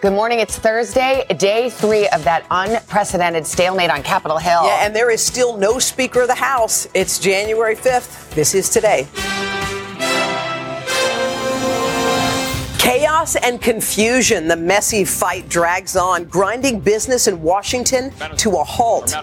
Good morning. It's Thursday, day three of that unprecedented stalemate on Capitol Hill. Yeah, and there is still no Speaker of the House. It's January 5th. This is today. Chaos and confusion. The messy fight drags on, grinding business in Washington to a halt.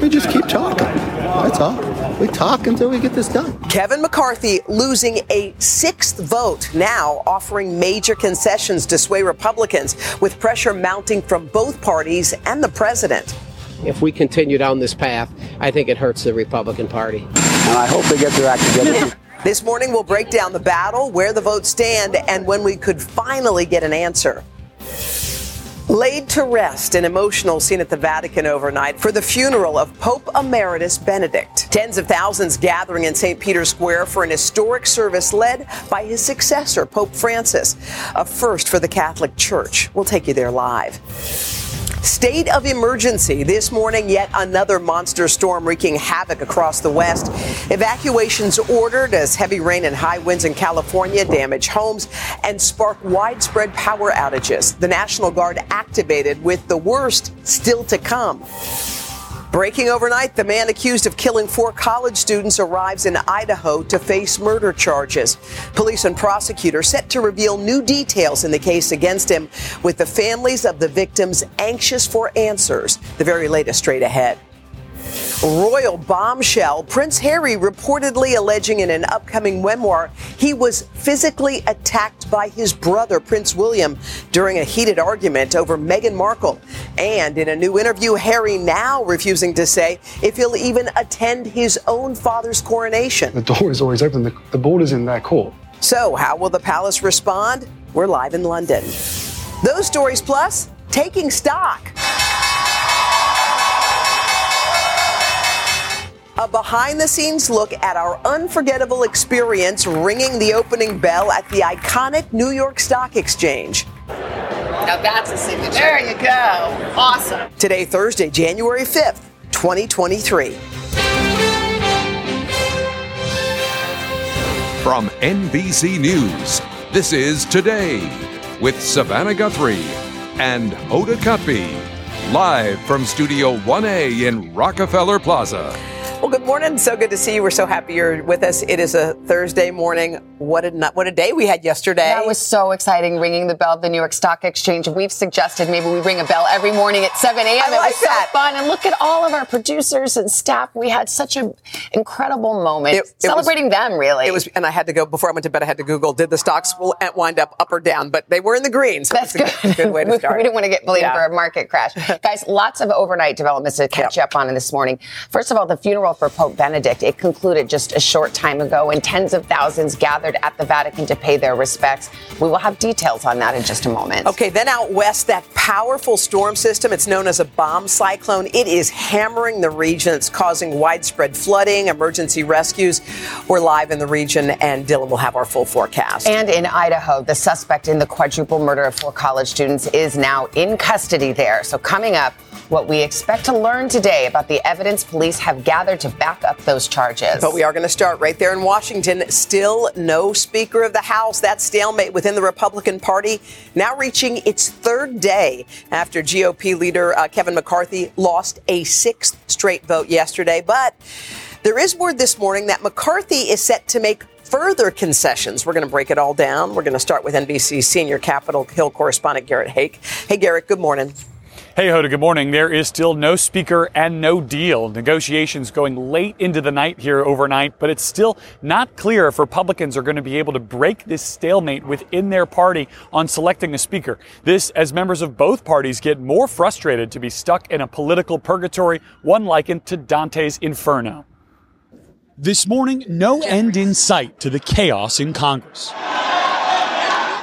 We just keep talking. That's all. We talk until we get this done. Kevin McCarthy losing a sixth vote, now offering major concessions to sway Republicans, with pressure mounting from both parties and the president. If we continue down this path, I think it hurts the Republican Party. And I hope they get their act together. This morning, we'll break down the battle, where the votes stand, and when we could finally get an answer. Laid to rest, an emotional scene at the Vatican overnight for the funeral of Pope Emeritus Benedict. Tens of thousands gathering in St. Peter's Square for an historic service led by his successor, Pope Francis. A first for the Catholic Church. We'll take you there live. State of emergency this morning, yet another monster storm wreaking havoc across the West. Evacuations ordered as heavy rain and high winds in California damage homes and spark widespread power outages. The National Guard activated with the worst still to come. Breaking overnight, the man accused of killing four college students arrives in Idaho to face murder charges. Police and prosecutors set to reveal new details in the case against him, with the families of the victims anxious for answers. The very latest straight ahead. Royal bombshell. Prince Harry reportedly alleging in an upcoming memoir he was physically attacked by his brother, Prince William, during a heated argument over Meghan Markle. And in a new interview, Harry now refusing to say if he'll even attend his own father's coronation. The door is always open, the, the ball is in their court. So, how will the palace respond? We're live in London. Those stories plus taking stock. A behind the scenes look at our unforgettable experience ringing the opening bell at the iconic New York Stock Exchange. Now that's a signature. There you go. Awesome. Today, Thursday, January 5th, 2023. From NBC News, this is Today with Savannah Guthrie and Hoda Kotb, live from Studio 1A in Rockefeller Plaza. Well, good morning. So good to see you. We're so happy you're with us. It is a Thursday morning. What a what a day we had yesterday. That was so exciting, ringing the bell of the New York Stock Exchange. We've suggested maybe we ring a bell every morning at 7 a.m. I it like was that. so fun. And look at all of our producers and staff. We had such an incredible moment It- it celebrating them, really. It was, and I had to go before I went to bed. I had to Google: Did the stocks will wind up up or down? But they were in the green. So That's a good. good way to start. we didn't want to get blamed Yeah. for a market crash. Guys, lots of overnight developments to catch Yep. up on in this morning. First of all, the funeral for Pope Benedict. It concluded just a short time ago, and tens of thousands gathered at the Vatican to pay their respects. We will have details on that in just a moment. Okay, then out west, that powerful storm system, it's known as a bomb cyclone. It is hammering the region. It's causing widespread flooding, emergency rescues. We're live in the region, and Dylan will have our full forecast. And in Idaho, the suspect in the quadruple murder of four college students is now in custody there. So, coming up, what we expect to learn today about the evidence police have gathered to back up those charges. But we are going to start right there in Washington. Still no Speaker of the House. That stalemate within the Republican Party now reaching its third day after GOP leader uh, Kevin McCarthy lost a sixth straight vote yesterday. But there is word this morning that McCarthy is set to make further concessions. We're going to break it all down. We're going to start with NBC senior Capitol Hill correspondent Garrett Haake. Hey, Garrett, good morning. Hey, Hoda, good morning. There is still no speaker and no deal. Negotiations going late into the night here overnight, but it's still not clear if Republicans are going to be able to break this stalemate within their party on selecting a speaker. This as members of both parties get more frustrated to be stuck in a political purgatory, one likened to Dante's Inferno. This morning, no end in sight to the chaos in Congress.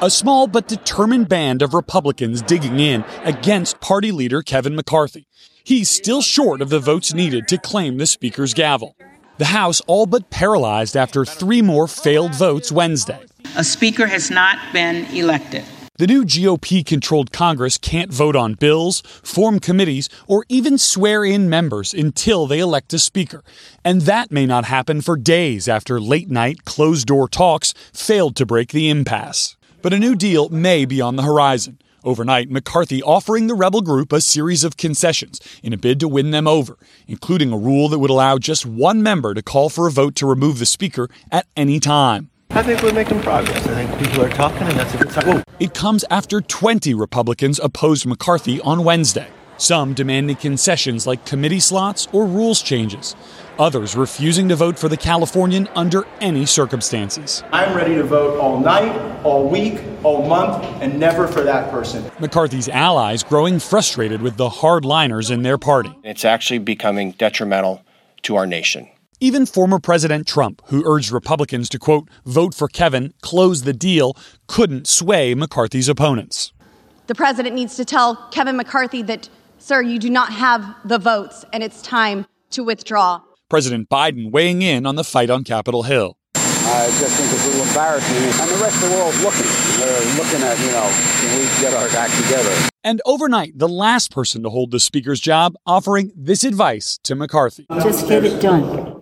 A small but determined band of Republicans digging in against party leader Kevin McCarthy. He's still short of the votes needed to claim the Speaker's gavel. The House all but paralyzed after three more failed votes Wednesday. A Speaker has not been elected. The new GOP controlled Congress can't vote on bills, form committees, or even swear in members until they elect a Speaker. And that may not happen for days after late night, closed door talks failed to break the impasse. But a new deal may be on the horizon. Overnight, McCarthy offering the rebel group a series of concessions in a bid to win them over, including a rule that would allow just one member to call for a vote to remove the Speaker at any time. I think we're making progress. I think people are talking, and that's a good sign. Whoa. It comes after 20 Republicans opposed McCarthy on Wednesday, some demanding concessions like committee slots or rules changes, others refusing to vote for the Californian under any circumstances. I'm ready to vote all night, all week, all month, and never for that person. McCarthy's allies growing frustrated with the hardliners in their party. It's actually becoming detrimental to our nation. Even former President Trump, who urged Republicans to, quote, vote for Kevin, close the deal, couldn't sway McCarthy's opponents. The president needs to tell Kevin McCarthy that, sir, you do not have the votes and it's time to withdraw. President Biden weighing in on the fight on Capitol Hill. I just think it's a little embarrassing. And the rest of the world's looking. They're looking at, you know, can we get our act together? And overnight, the last person to hold the Speaker's job offering this advice to McCarthy Just get it done.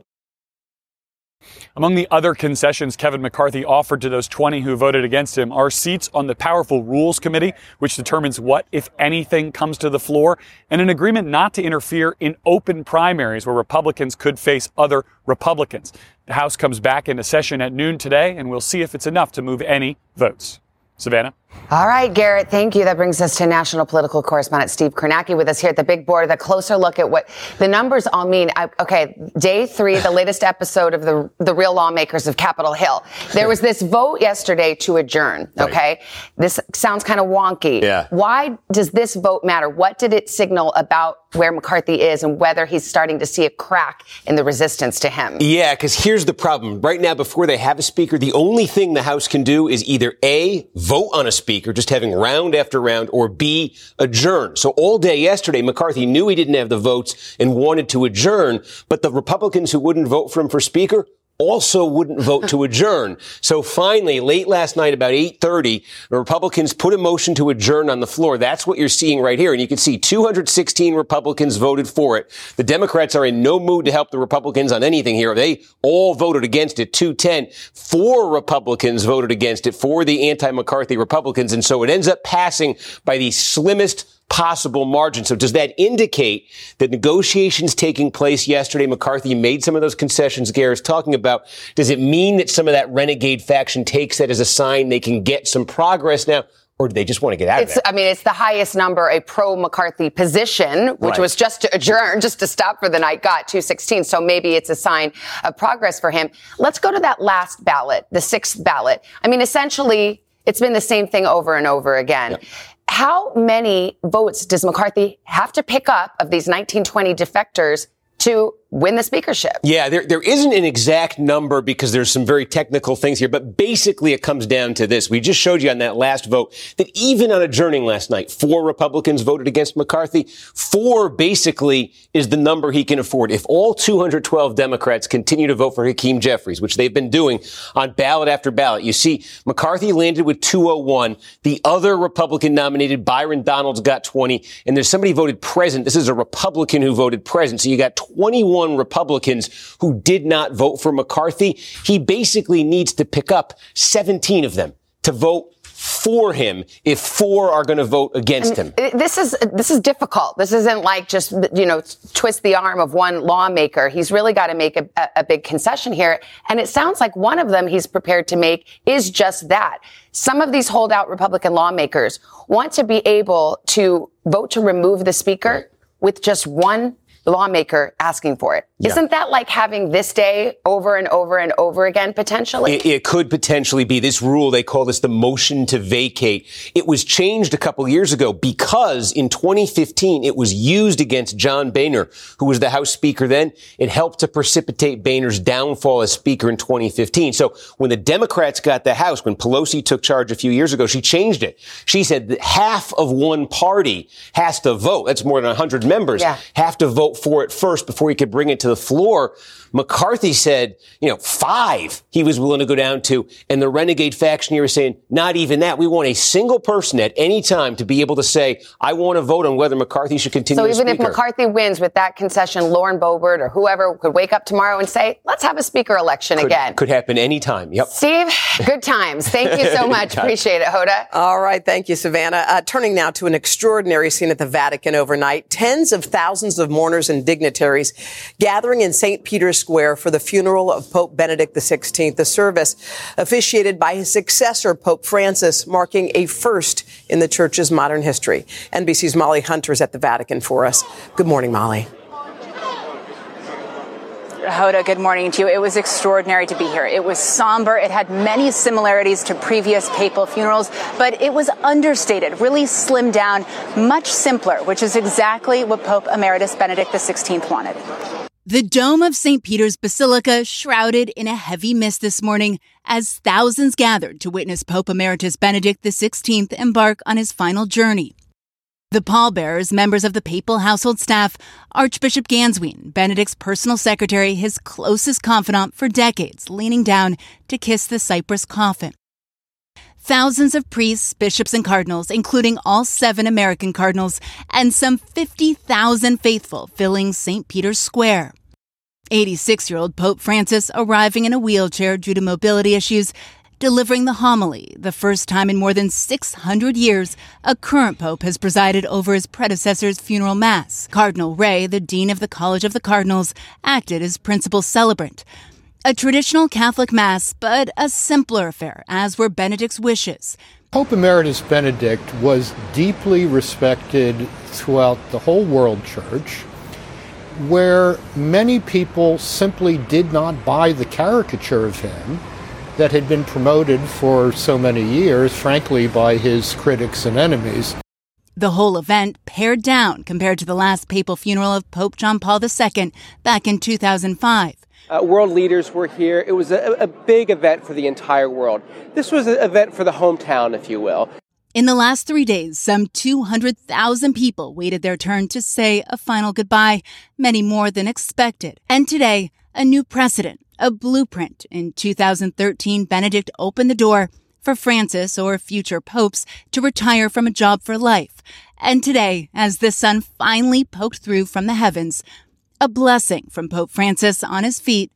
Among the other concessions Kevin McCarthy offered to those 20 who voted against him are seats on the powerful Rules Committee, which determines what, if anything, comes to the floor, and an agreement not to interfere in open primaries where Republicans could face other Republicans. The House comes back into session at noon today, and we'll see if it's enough to move any votes. Savannah? All right, Garrett, thank you. That brings us to national political correspondent Steve Kornacki with us here at the big board. The closer look at what the numbers all mean. I, okay, day three, the latest episode of the the real lawmakers of Capitol Hill. There was this vote yesterday to adjourn. Okay, right. this sounds kind of wonky. Yeah. Why does this vote matter? What did it signal about where McCarthy is and whether he's starting to see a crack in the resistance to him? Yeah, because here's the problem. Right now, before they have a speaker, the only thing the House can do is either a vote on a speaker, just having round after round, or B, adjourn. So all day yesterday, McCarthy knew he didn't have the votes and wanted to adjourn, but the Republicans who wouldn't vote for him for speaker also wouldn't vote to adjourn. So finally, late last night, about 8.30, the Republicans put a motion to adjourn on the floor. That's what you're seeing right here. And you can see 216 Republicans voted for it. The Democrats are in no mood to help the Republicans on anything here. They all voted against it, 210. Four Republicans voted against it for the anti-McCarthy Republicans. And so it ends up passing by the slimmest possible margin. So does that indicate that negotiations taking place yesterday, McCarthy made some of those concessions Gare is talking about? Does it mean that some of that renegade faction takes that as a sign they can get some progress now? Or do they just want to get out it's, of it? I mean, it's the highest number a pro McCarthy position, which right. was just to adjourn, just to stop for the night, got 216. So maybe it's a sign of progress for him. Let's go to that last ballot, the sixth ballot. I mean, essentially, it's been the same thing over and over again. How many votes does McCarthy have to pick up of these 1920 defectors to win the speakership. Yeah, there, there isn't an exact number because there's some very technical things here, but basically it comes down to this. We just showed you on that last vote that even on adjourning last night, four Republicans voted against McCarthy. Four basically is the number he can afford. If all 212 Democrats continue to vote for Hakeem Jeffries, which they've been doing on ballot after ballot, you see McCarthy landed with 201. The other Republican nominated, Byron Donalds, got 20. And there's somebody voted present. This is a Republican who voted present. So you got 21 21 Republicans who did not vote for McCarthy. He basically needs to pick up 17 of them to vote for him if four are going to vote against him. This is this is difficult. This isn't like just you know twist the arm of one lawmaker. He's really got to make a, a big concession here, and it sounds like one of them he's prepared to make is just that. Some of these holdout Republican lawmakers want to be able to vote to remove the speaker with just one lawmaker asking for it. Yeah. Isn't that like having this day over and over and over again potentially? It, it could potentially be this rule. They call this the motion to vacate. It was changed a couple years ago because in 2015 it was used against John Boehner, who was the House Speaker then. It helped to precipitate Boehner's downfall as Speaker in 2015. So when the Democrats got the House, when Pelosi took charge a few years ago, she changed it. She said that half of one party has to vote. That's more than 100 members Yeah. have to vote for it first before he could bring it to the floor. McCarthy said, you know, five he was willing to go down to. And the renegade faction here is saying, not even that. We want a single person at any time to be able to say, I want to vote on whether McCarthy should continue So as even if McCarthy wins with that concession, Lauren Boebert or whoever could wake up tomorrow and say, let's have a speaker election could, again. could happen anytime. Yep. Steve, good times. Thank you so much. Appreciate it, Hoda. All right. Thank you, Savannah. Uh, turning now to an extraordinary scene at the Vatican overnight. Tens of thousands of mourners and dignitaries gathering in St. Peter's Square for the funeral of Pope Benedict XVI. The service officiated by his successor, Pope Francis, marking a first in the church's modern history. NBC's Molly Hunter is at the Vatican for us. Good morning, Molly. Hoda, good morning to you. It was extraordinary to be here. It was somber. It had many similarities to previous papal funerals, but it was understated, really slimmed down, much simpler, which is exactly what Pope Emeritus Benedict XVI wanted. The dome of St. Peter's Basilica shrouded in a heavy mist this morning as thousands gathered to witness Pope Emeritus Benedict XVI embark on his final journey. The pallbearers, members of the papal household staff, Archbishop Ganswein, Benedict's personal secretary, his closest confidant for decades, leaning down to kiss the cypress coffin. Thousands of priests, bishops, and cardinals, including all seven American cardinals, and some 50,000 faithful filling St. Peter's Square. 86 year old Pope Francis arriving in a wheelchair due to mobility issues, delivering the homily, the first time in more than 600 years a current pope has presided over his predecessor's funeral mass. Cardinal Re, the dean of the College of the Cardinals, acted as principal celebrant. A traditional Catholic mass, but a simpler affair, as were Benedict's wishes. Pope Emeritus Benedict was deeply respected throughout the whole world church, where many people simply did not buy the caricature of him that had been promoted for so many years, frankly, by his critics and enemies. The whole event pared down compared to the last papal funeral of Pope John Paul II back in 2005. Uh, world leaders were here. It was a, a big event for the entire world. This was an event for the hometown, if you will. In the last three days, some 200,000 people waited their turn to say a final goodbye, many more than expected. And today, a new precedent, a blueprint. In 2013, Benedict opened the door for Francis or future popes to retire from a job for life. And today, as the sun finally poked through from the heavens, a blessing from Pope Francis on his feet,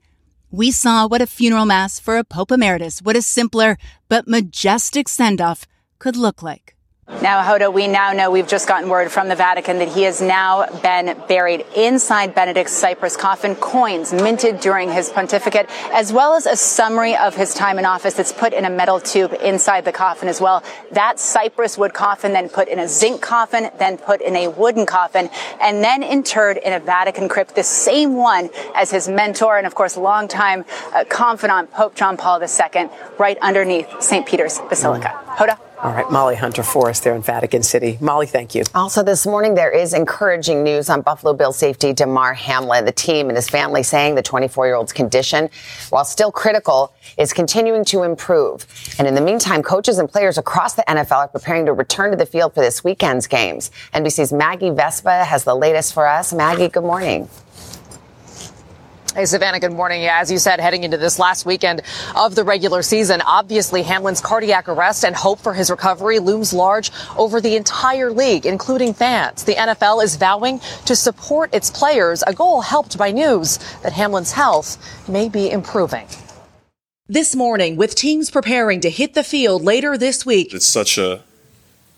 we saw what a funeral mass for a Pope Emeritus, what a simpler but majestic send off could look like. Now, Hoda, we now know we've just gotten word from the Vatican that he has now been buried inside Benedict's cypress coffin, coins minted during his pontificate, as well as a summary of his time in office that's put in a metal tube inside the coffin as well. That cypress wood coffin then put in a zinc coffin, then put in a wooden coffin, and then interred in a Vatican crypt, the same one as his mentor and, of course, longtime uh, confidant, Pope John Paul II, right underneath St. Peter's Basilica. Hoda? All right, Molly Hunter for us there in Vatican City. Molly, thank you. Also, this morning, there is encouraging news on Buffalo Bills safety Damar Hamlin. The team and his family saying the 24 year old's condition, while still critical, is continuing to improve. And in the meantime, coaches and players across the NFL are preparing to return to the field for this weekend's games. NBC's Maggie Vespa has the latest for us. Maggie, good morning. Hey, Savannah, good morning. Yeah, as you said, heading into this last weekend of the regular season, obviously Hamlin's cardiac arrest and hope for his recovery looms large over the entire league, including fans. The NFL is vowing to support its players, a goal helped by news that Hamlin's health may be improving. This morning, with teams preparing to hit the field later this week, It's such a,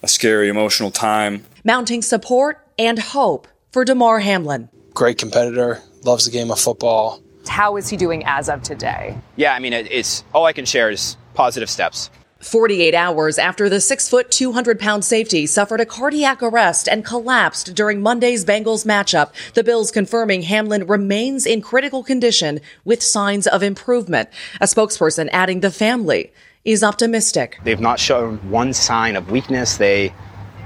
a scary, emotional time. mounting support and hope for Damar Hamlin. Great competitor, loves the game of football. How is he doing as of today? Yeah, I mean, it, it's all I can share is positive steps. 48 hours after the 6 foot 200 pound safety suffered a cardiac arrest and collapsed during Monday's Bengals matchup, the Bills confirming Hamlin remains in critical condition with signs of improvement. A spokesperson adding the family is optimistic. They've not shown one sign of weakness. They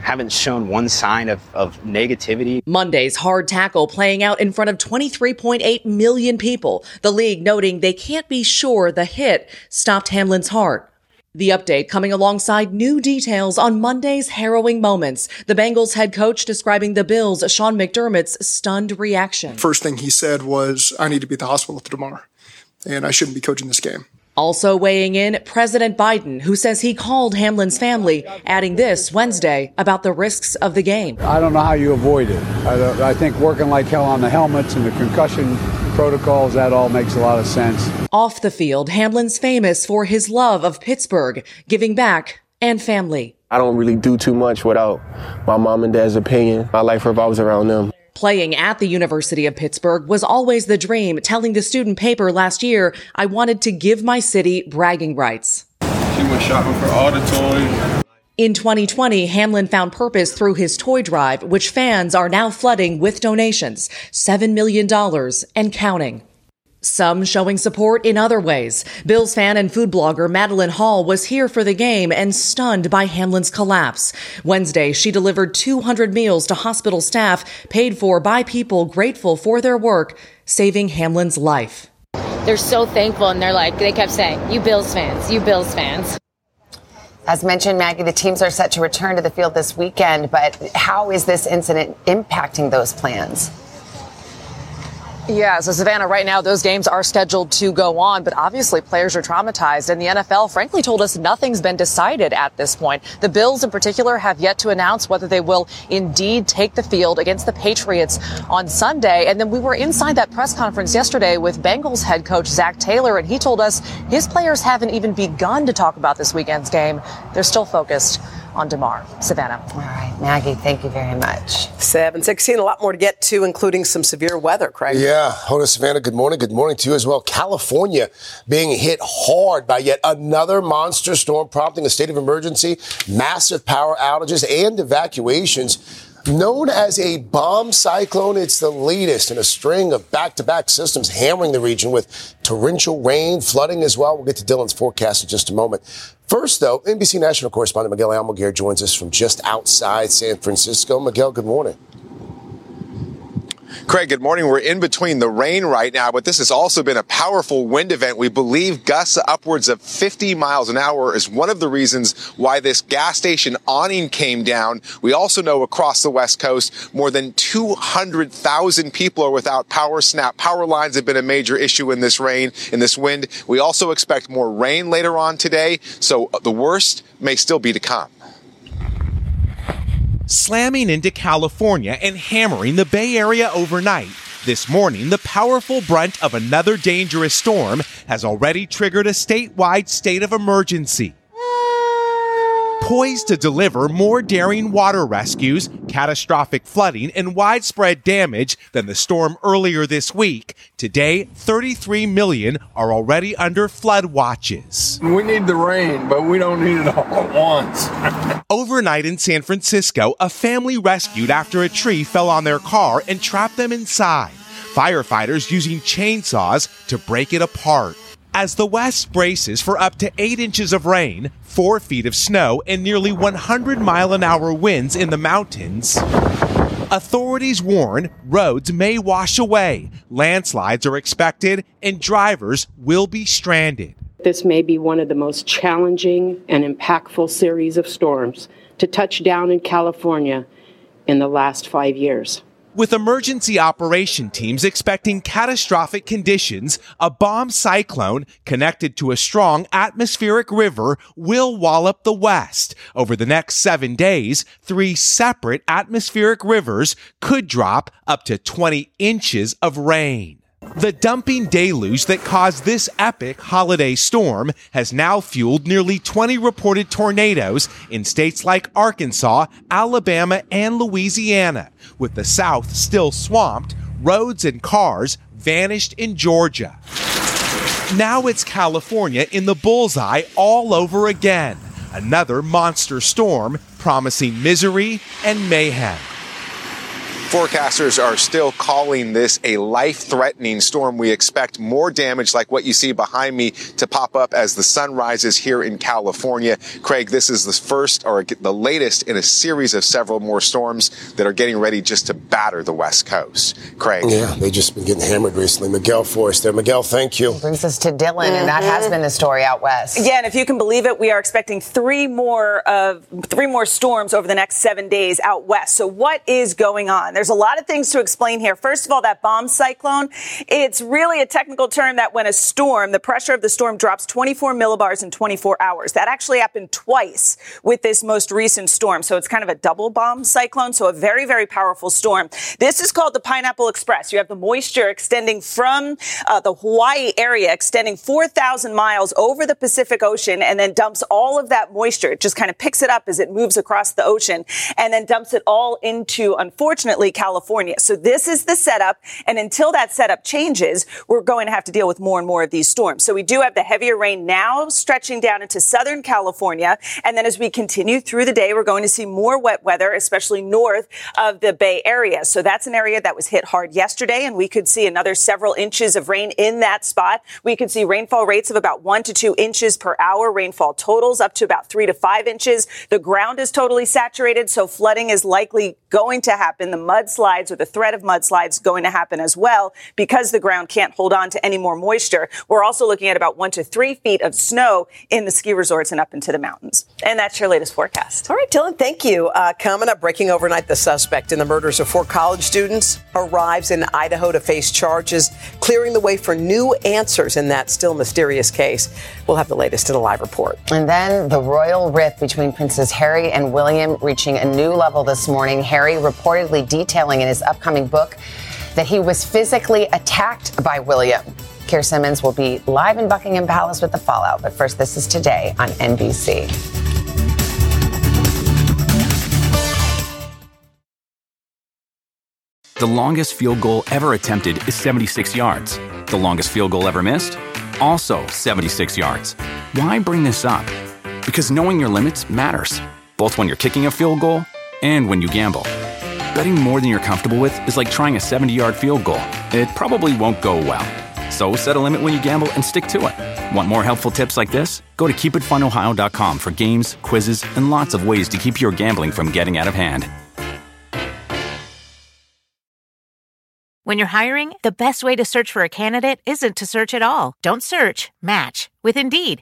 haven't shown one sign of, of negativity. Monday's hard tackle playing out in front of 23.8 million people. The league noting they can't be sure the hit stopped Hamlin's heart. The update coming alongside new details on Monday's harrowing moments. The Bengals head coach describing the Bills' Sean McDermott's stunned reaction. First thing he said was, I need to be at the hospital tomorrow, and I shouldn't be coaching this game. Also weighing in, President Biden, who says he called Hamlin's family, adding this Wednesday about the risks of the game. I don't know how you avoid it. I, I, think working like hell on the helmets and the concussion protocols, that all makes a lot of sense. Off the field, Hamlin's famous for his love of Pittsburgh, giving back, and family. I don't really do too much without my mom and dad's opinion. My life revolves around them. Playing at the University of Pittsburgh was always the dream, telling the student paper last year, I wanted to give my city bragging rights. She went shopping for all the toys. In 2020, Hamlin found purpose through his toy drive, which fans are now flooding with donations, $7 million and counting. Some showing support in other ways. Bills fan and food blogger Madeline Hall was here for the game and stunned by Hamlin's collapse. Wednesday, she delivered 200 meals to hospital staff paid for by people grateful for their work, saving Hamlin's life. They're so thankful and they're like, they kept saying, you Bills fans, you Bills fans. As mentioned, Maggie, the teams are set to return to the field this weekend, but how is this incident impacting those plans? Yeah, so Savannah, right now those games are scheduled to go on, but obviously players are traumatized. And the NFL, frankly, told us nothing's been decided at this point. The Bills, in particular, have yet to announce whether they will indeed take the field against the Patriots on Sunday. And then we were inside that press conference yesterday with Bengals head coach Zac Taylor, and he told us his players haven't even begun to talk about this weekend's game. They're still focused on Damar. Savannah. All right, Maggie, thank you very much. 716, a lot more to get to, including some severe weather, Craig. Yeah. Hoda Savannah, good morning. Good morning to you as well. California being hit hard by yet another monster storm, prompting a state of emergency, massive power outages, and evacuations. Known as a bomb cyclone, it's the latest in a string of back to back systems hammering the region with torrential rain, flooding as well. We'll get to Dylan's forecast in just a moment. First, though, NBC national correspondent Miguel Almaguer joins us from just outside San Francisco. Miguel, good morning. Craig, good morning. We're in between the rain right now, but this has also been a powerful wind event. We believe gusts upwards of 50 miles an hour is one of the reasons why this gas station awning came down. We also know across the West Coast, more than 200,000 people are without power. Snap power lines have been a major issue in this rain, in this wind. We also expect more rain later on today, so the worst may still be to come slamming into California and hammering the Bay Area overnight. This morning, the powerful brunt of another dangerous storm has already triggered a statewide state of emergency poised to deliver more daring water rescues, catastrophic flooding, and widespread damage than the storm earlier this week. Today, 33 million are already under flood watches. We need the rain, but we don't need it all at once. Overnight in San Francisco, a family rescued after a tree fell on their car and trapped them inside. Firefighters using chainsaws to break it apart. As the West braces for up to 8 inches of rain, 4 feet of snow, and nearly 100 mile an hour winds in the mountains, authorities warn roads may wash away, landslides are expected, and drivers will be stranded. This may be one of the most challenging and impactful series of storms to touch down in California in the last five years. With emergency operation teams expecting catastrophic conditions, a bomb cyclone connected to a strong atmospheric river will wallop the West. Over the next seven days, three separate atmospheric rivers could drop up to 20 inches of rain. The dumping deluge that caused this epic holiday storm has now fueled nearly 20 reported tornadoes in states like Arkansas, Alabama, and Louisiana. With the South still swamped, roads and cars vanished in Georgia. Now it's California in the bullseye all over again. Another monster storm promising misery and mayhem. Forecasters are still calling this a life threatening storm. We expect more damage like what you see behind me to pop up as the sun rises here in California. Craig, this is the first or the latest in a series of several more storms that are getting ready just to batter the West Coast. Craig. Yeah, they've just been getting hammered recently. Miguel Forrest there. Miguel, thank you. Brings us to Dylan, and that has mm-hmm. been the story out west. Yeah, and if you can believe it, we are expecting three more of three more storms over the next seven days out west. So what is going on? There's a lot of things to explain here. First of all, that bomb cyclone, it's really a technical term that when a storm, the pressure of the storm drops 24 millibars in 24 hours. That actually happened twice with this most recent storm. So it's kind of a double bomb cyclone. So a very, very powerful storm. This is called the Pineapple Express. You have the moisture extending from uh, the Hawaii area, extending 4,000 miles over the Pacific Ocean and then dumps all of that moisture. It just kind of picks it up as it moves across the ocean and then dumps it all into, unfortunately, California. So this is the setup. And until that setup changes, we're going to have to deal with more and more of these storms. So we do have the heavier rain now stretching down into Southern California. And then as we continue through the day, we're going to see more wet weather, especially north of the Bay Area. So that's an area that was hit hard yesterday. And we could see another several inches of rain in that spot. We could see rainfall rates of about one to two inches per hour, rainfall totals up to about three to five inches. The ground is totally saturated. So flooding is likely going to happen. The mudslides or the threat of mudslides going to happen as well because the ground can't hold on to any more moisture. We're also looking at about one to three feet of snow in the ski resorts and up into the mountains. And that's your latest forecast. All right, Dylan, thank you. Uh, coming up, breaking overnight, the suspect in the murders of four college students arrives in Idaho to face charges, clearing the way for new answers in that still mysterious case. We'll have the latest in a live report. And then the royal rift between Princes Harry and William reaching a new level this morning. Harry reportedly detailing in his upcoming book that he was physically attacked by William. Keir Simmons will be live in Buckingham Palace with the fallout. But first, this is today on NBC. The longest field goal ever attempted is 76 yards. The longest field goal ever missed? Also 76 yards. Why bring this up? Because knowing your limits matters, both when you're kicking a field goal and when you gamble. Betting more than you're comfortable with is like trying a 70 yard field goal. It probably won't go well. So set a limit when you gamble and stick to it. Want more helpful tips like this? Go to keepitfunohio.com for games, quizzes, and lots of ways to keep your gambling from getting out of hand. When you're hiring, the best way to search for a candidate isn't to search at all. Don't search, match with Indeed.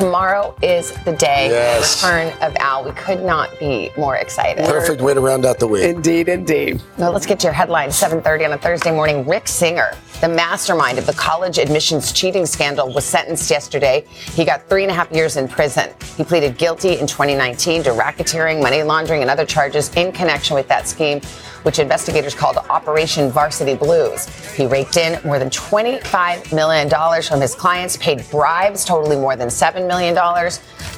Tomorrow is the day Yes. return of Al. We could not be more excited. Perfect way to round out the week. Indeed, indeed. Now let's get to your headline. 7:30 on a Thursday morning. Rick Singer, the mastermind of the college admissions cheating scandal, was sentenced yesterday. He got three and a half years in prison. He pleaded guilty in 2019 to racketeering, money laundering, and other charges in connection with that scheme, which investigators called Operation Varsity Blues. He raked in more than $25 million from his clients, paid bribes totaling more than $7 million.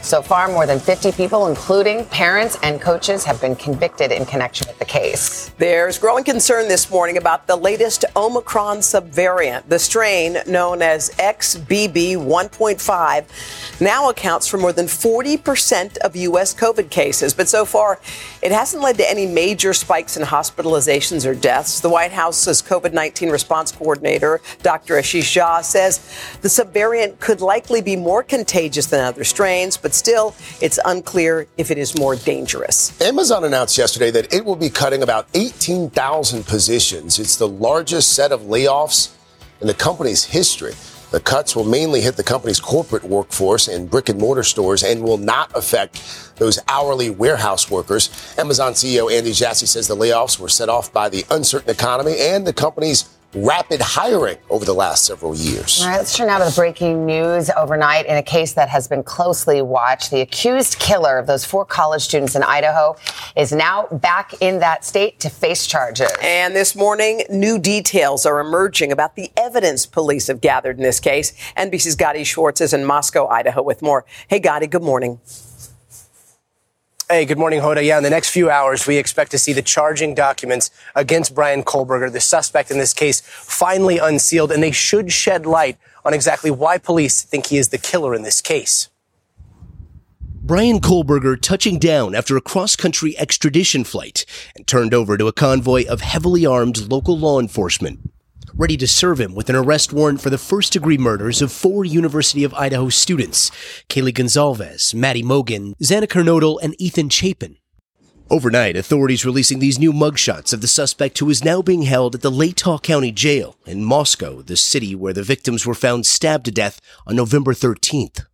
So far, more than 50 people, including parents and coaches, have been convicted in connection with the case. There's growing concern this morning about the latest Omicron subvariant. The strain, known as XBB 1.5, now accounts for more than 40% of U.S. COVID cases. But so far, it hasn't led to any major spikes in hospitalizations or deaths. The White House's COVID 19 response coordinator, Dr. Ashish Jha, says the subvariant could likely be more contagious than other strains, but still, it's unclear if it is more dangerous. Amazon announced yesterday that it will be cutting about 18,000 positions. It's the largest set of layoffs in the company's history. The cuts will mainly hit the company's corporate workforce and brick and mortar stores and will not affect those hourly warehouse workers. Amazon CEO Andy Jassy says the layoffs were set off by the uncertain economy and the company's rapid hiring over the last several years. All right, let's turn now to the breaking news overnight in a case that has been closely watched. The accused killer of those four college students in Idaho is now back in that state to face charges. And this morning, new details are emerging about the evidence police have gathered in this case. NBC's Gadi Schwartz is in Moscow, Idaho with more. Hey, Gadi, good morning. Hey, good morning, Hoda. Yeah, in the next few hours, we expect to see the charging documents against Brian Kohberger, the suspect in this case, finally unsealed, and they should shed light on exactly why police think he is the killer in this case. Brian Kohberger touching down after a cross country extradition flight and turned over to a convoy of heavily armed local law enforcement ready to serve him with an arrest warrant for the first degree murders of four University of Idaho students Kaylee Goncalves, Maddie Mogen, Xana Kernodle, and Ethan Chapin. Overnight, authorities releasing these new mugshots of the suspect who is now being held at the Latah County Jail in Moscow, the city where the victims were found stabbed to death on November 13th.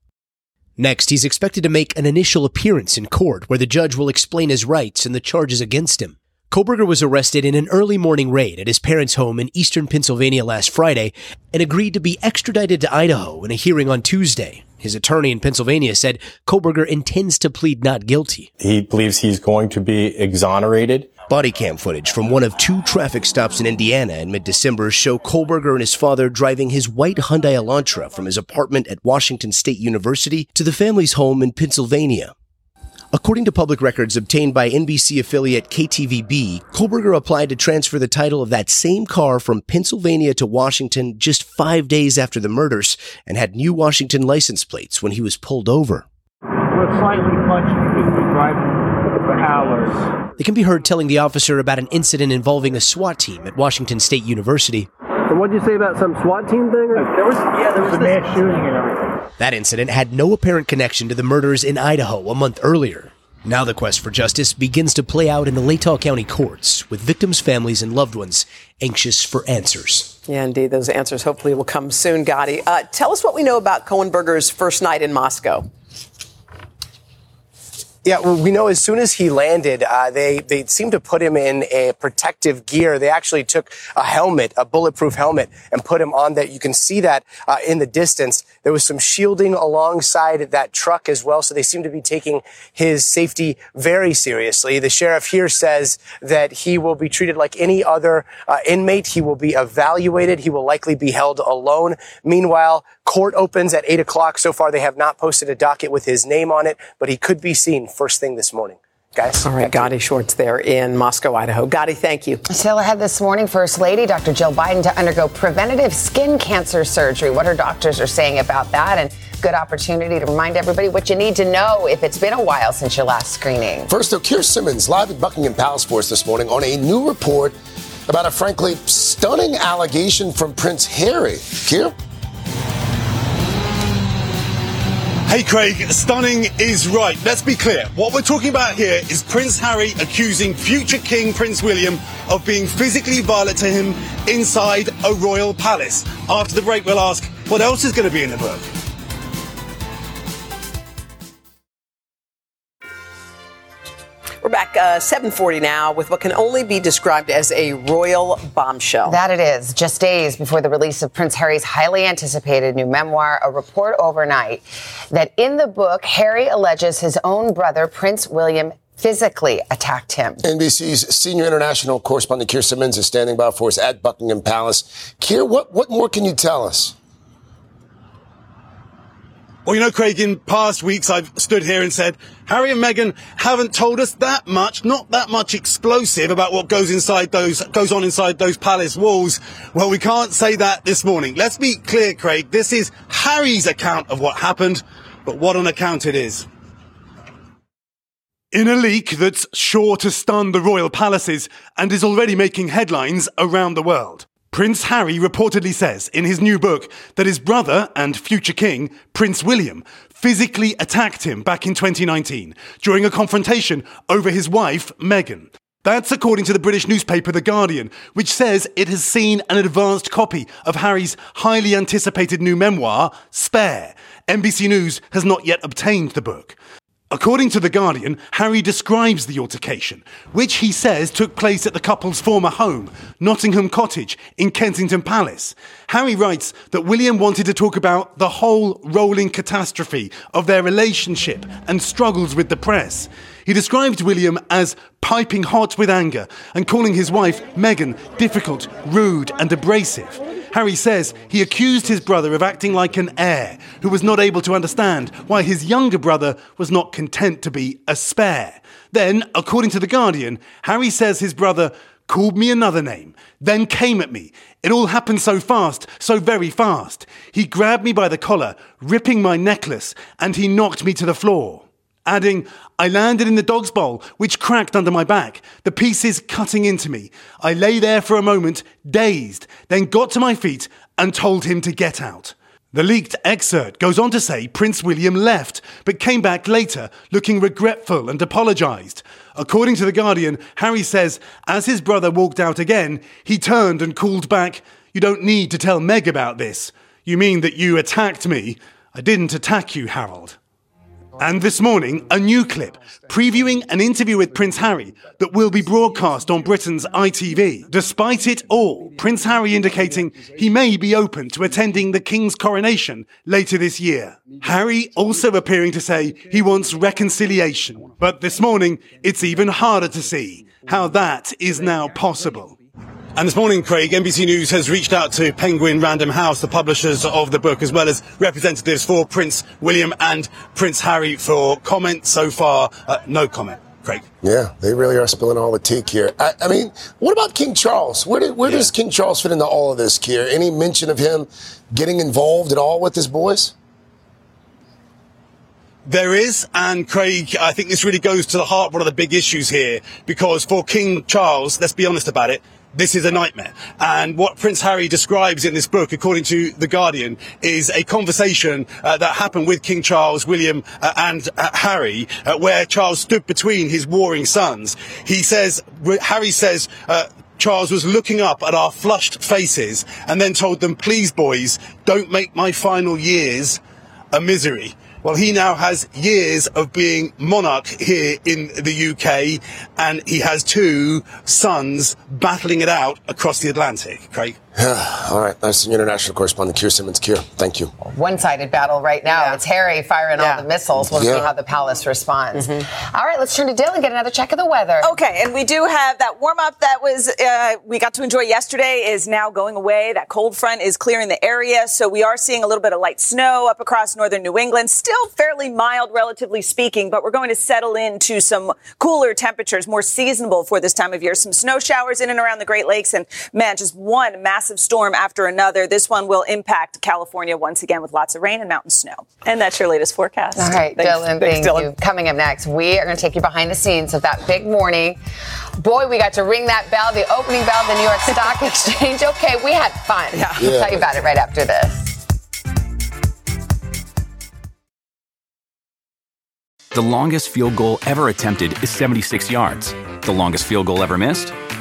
Next, he's expected to make an initial appearance in court where the judge will explain his rights and the charges against him. Kohberger was arrested in an early morning raid at his parents' home in eastern Pennsylvania last Friday and agreed to be extradited to Idaho in a hearing on Tuesday. His attorney in Pennsylvania said Kohberger intends to plead not guilty. He believes he's going to be exonerated. Body cam footage from one of two traffic stops in Indiana in mid-December show Kohberger and his father driving his white Hyundai Elantra from his apartment at Washington State University to the family's home in Pennsylvania. According to public records obtained by NBC affiliate KTVB, Kohberger applied to transfer the title of that same car from Pennsylvania to Washington just five days after the murders and had new Washington license plates when he was pulled over. We're slightly punched because we're for hours. They can be heard telling the officer about an incident involving a SWAT team at Washington State University. And what did you say about some SWAT team thing? There was, yeah, there was a mass shooting and everything. That incident had no apparent connection to the murders in Idaho a month earlier. Now the quest for justice begins to play out in the Latah County courts, with victims' families and loved ones anxious for answers. Yeah, indeed. Those answers hopefully will come soon, Gadi. Uh, tell us what we know about Cohenberger's first night in Moscow. Yeah, well, we know as soon as he landed, uh, they they seemed to put him in a protective gear. They actually took a helmet, a bulletproof helmet, and put him on that. You can see that uh, in the distance. There was some shielding alongside that truck as well, so they seem to be taking his safety very seriously. The sheriff here says that he will be treated like any other uh, inmate. He will be evaluated. He will likely be held alone. Meanwhile, court opens at eight o'clock. So far, they have not posted a docket with his name on it, but he could be seen first thing this morning. Guys. All right, Gadi Schwartz there in Moscow, Idaho. Gadi, thank you. Still ahead this morning, First Lady Dr. Jill Biden to undergo preventative skin cancer surgery. What her doctors are saying about that and good opportunity to remind everybody what you need to know if it's been a while since your last screening. First, though, Keir Simmons live at Buckingham Palace for us this morning on a new report about a frankly stunning allegation from Prince Harry. Keir? Hey Craig, stunning is right. Let's be clear. What we're talking about here is Prince Harry accusing future King Prince William of being physically violent to him inside a royal palace. After the break, we'll ask what else is going to be in the book. We're back uh, 740 now with what can only be described as a royal bombshell. That it is. Just days before the release of Prince Harry's highly anticipated new memoir, a report overnight that in the book, Harry alleges his own brother, Prince William, physically attacked him. NBC's senior international correspondent Keir Simmons is standing by for us at Buckingham Palace. Keir, what, what more can you tell us? Well, you know, Craig, in past weeks I've stood here and said Harry and Meghan haven't told us that much, not that much explosive about what goes inside those, goes on inside those palace walls. Well, we can't say that this morning. Let's be clear, Craig. This is Harry's account of what happened, but what an account it is. In a leak that's sure to stun the royal palaces and is already making headlines around the world. Prince Harry reportedly says in his new book that his brother and future king, Prince William, physically attacked him back in 2019 during a confrontation over his wife, Meghan. That's according to the British newspaper The Guardian, which says it has seen an advanced copy of Harry's highly anticipated new memoir, Spare. NBC News has not yet obtained the book. According to The Guardian, Harry describes the altercation, which he says took place at the couple's former home, Nottingham Cottage, in Kensington Palace. Harry writes that William wanted to talk about the whole rolling catastrophe of their relationship and struggles with the press. He described William as piping hot with anger and calling his wife, Meghan, difficult, rude, and abrasive. Harry says he accused his brother of acting like an heir who was not able to understand why his younger brother was not content to be a spare. Then, according to The Guardian, Harry says his brother called me another name, then came at me. It all happened so fast, so very fast. He grabbed me by the collar, ripping my necklace, and he knocked me to the floor adding, I landed in the dog's bowl, which cracked under my back, the pieces cutting into me. I lay there for a moment, dazed, then got to my feet and told him to get out. The leaked excerpt goes on to say Prince William left, but came back later, looking regretful and apologised. According to The Guardian, Harry says, as his brother walked out again, he turned and called back, You don't need to tell Meg about this. You mean that you attacked me? I didn't attack you, Harold. And this morning, a new clip previewing an interview with Prince Harry that will be broadcast on Britain's ITV. Despite it all, Prince Harry indicating he may be open to attending the King's coronation later this year. Harry also appearing to say he wants reconciliation. But this morning, it's even harder to see how that is now possible. And this morning, Craig, NBC News has reached out to Penguin Random House, the publishers of the book, as well as representatives for Prince William and Prince Harry for comment. So far, uh, no comment. Craig. Yeah, they really are spilling all the tea here. I, I mean, what about King Charles? Where, did, where yeah. does King Charles fit into all of this, Keir? Any mention of him getting involved at all with his boys? There is, and Craig, I think this really goes to the heart of one of the big issues here, because for King Charles, let's be honest about it, this is a nightmare. And what Prince Harry describes in this book, according to The Guardian, is a conversation uh, that happened with King Charles, William, uh, and uh, Harry, uh, where Charles stood between his warring sons. He says, Harry says, uh, Charles was looking up at our flushed faces and then told them, please boys, don't make my final years a misery. Well, he now has years of being monarch here in the UK, and he has two sons battling it out across the Atlantic. Craig. All right, that's the international correspondent, Keir Simmons. Keir, thank you. One-sided battle right now. Yeah. It's Harry firing yeah. all the missiles. We'll yeah. see how the palace responds. Mm-hmm. All right, let's turn to Dylan and get another check of the weather. Okay, and we do have that warm-up that was uh, we got to enjoy yesterday is now going away. That cold front is clearing the area, so we are seeing a little bit of light snow up across northern New England. Still fairly mild, relatively speaking, but we're going to settle into some cooler temperatures, more seasonable for this time of year. Some snow showers in and around the Great Lakes, and man, just one massive massive storm after another. This one will impact California once again with lots of rain and mountain snow. And that's your latest forecast. All right, Thanks. Dylan, Thanks, thank Dylan. you. Coming up next, we are going to take you behind the scenes of that big morning. Boy, we got to ring that bell, the opening bell of the New York Stock Exchange. Okay, we had fun. Yeah. yeah. We'll tell you about it right after this. The longest field goal ever attempted is 76 yards. The longest field goal ever missed?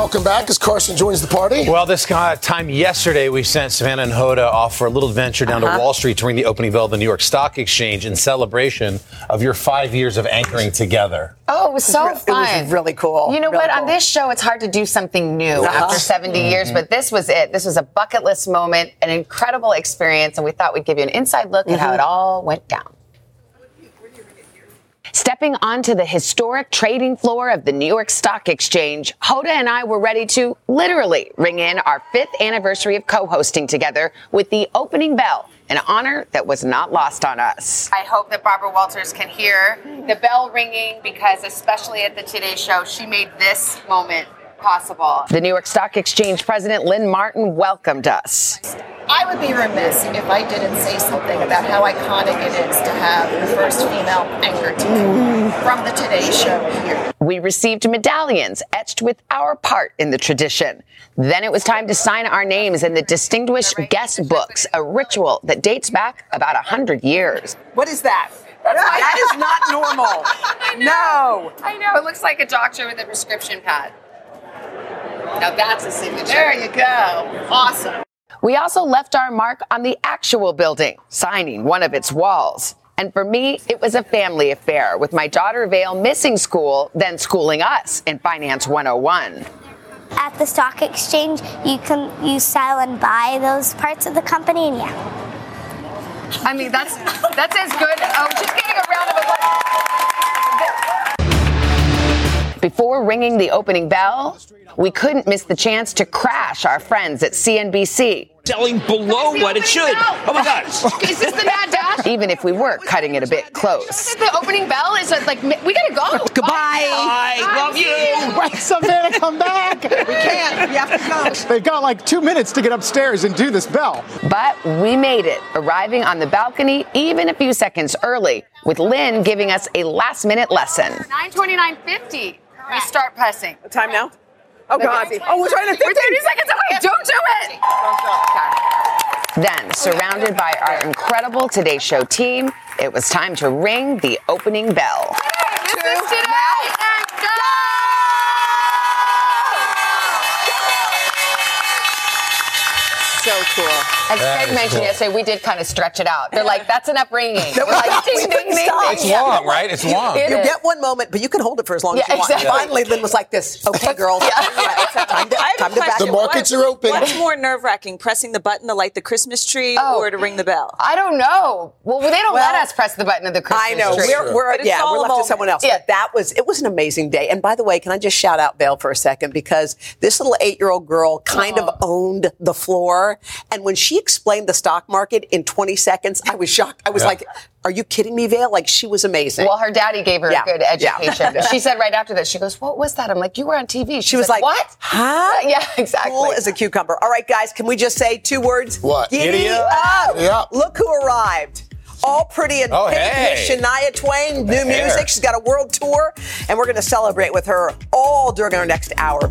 Welcome back as Carson joins the party. Well, this time yesterday, we sent Savannah and Hoda off for a little adventure down Uh-huh. to Wall Street to ring the opening bell of the New York Stock Exchange in celebration of your five years of anchoring together. Oh, it was so re- it was fun. really cool. You know Really what? On this show, it's hard to do something new Uh-huh. after 70 years, Mhm. but this was it. This was a bucket list moment, an incredible experience, and we thought we'd give you an inside look at how it all went down. Stepping onto the historic trading floor of the New York Stock Exchange, Hoda and I were ready to literally ring in our fifth anniversary of co-hosting together with the opening bell, an honor that was not lost on us. I hope that Barbara Walters can hear the bell ringing because especially at the Today Show, she made this moment possible. The New York Stock Exchange President Lynn Martin welcomed us. I would be remiss if I didn't say something about how iconic it is to have the first female anchor team from the Today Show here. We received medallions etched with our part in the tradition. Then it was time to sign our names in the distinguished guest books, a ritual that dates back about 100 years. What is that? that is not normal. No. I know. It looks like a doctor with a prescription pad. Now that's a signature. There you go. Awesome. We also left our mark on the actual building, signing one of its walls. And for me, it was a family affair with my daughter Vale missing school, then schooling us in Finance 101. At the stock exchange, you can you sell and buy those parts of the company, and yeah. I mean, that's that's as good. Oh, just getting a round of applause. Before ringing the opening bell, we couldn't miss the chance to crash our friends at CNBC. Selling below what it should. Oh my God. Is this the mad dash? Even if we were cutting it a bit close. The opening bell is like, we gotta go. Goodbye. I love you. Wait, Savannah, come back. We can't. We have to go. They've got like two minutes to get upstairs and do this bell. But we made it, arriving on the balcony even a few seconds early, with Lynn giving us a last minute lesson. 929.50. We start pressing. Time now? Oh, God. Oh, we're trying to We're 30 seconds away. Don't do it. Then, surrounded by our incredible Today Show team, it was time to ring the opening bell. This is today. So cool. As That Craig mentioned cool. yesterday, we did kind of stretch it out. They're like, that's enough ringing. We're like, We ding, ding, ding, stop. ding. It's long, right? It's You- long. You, It is. get one moment, but you can hold it for as long Yeah, as you want. exactly. Finally, Lynn was like this. Okay, girls. Time to, time to back. The markets are open. What's more nerve wracking, pressing the button to light the Christmas tree oh, or to ring the bell? I don't know. Well, they don't let us press the button of the Christmas tree. I know. tree. We're, we're yeah, we're a left to someone else. Yeah. But that was it was an amazing day. And by the way, can I just shout out Vale for a second because this little eight year old girl kind of owned the floor. And when she explained the stock market in 20 seconds, I was shocked. I was Yeah. like, "Are you kidding me, Vale? Like she was amazing." Well, her daddy gave her Yeah. a good Yeah. education. She said right after this, she goes, "What was that?" I'm like, "You were on TV." She was like, "What? Huh? Yeah, exactly. Cool as a cucumber. All right, guys, can we just say two words? What? Giddy, Giddy up. up. Giddy. Look who arrived. All pretty and Oh, pink hey. Shania Twain, new hair. music. She's got a world tour, and we're going to celebrate with her all during our next hour.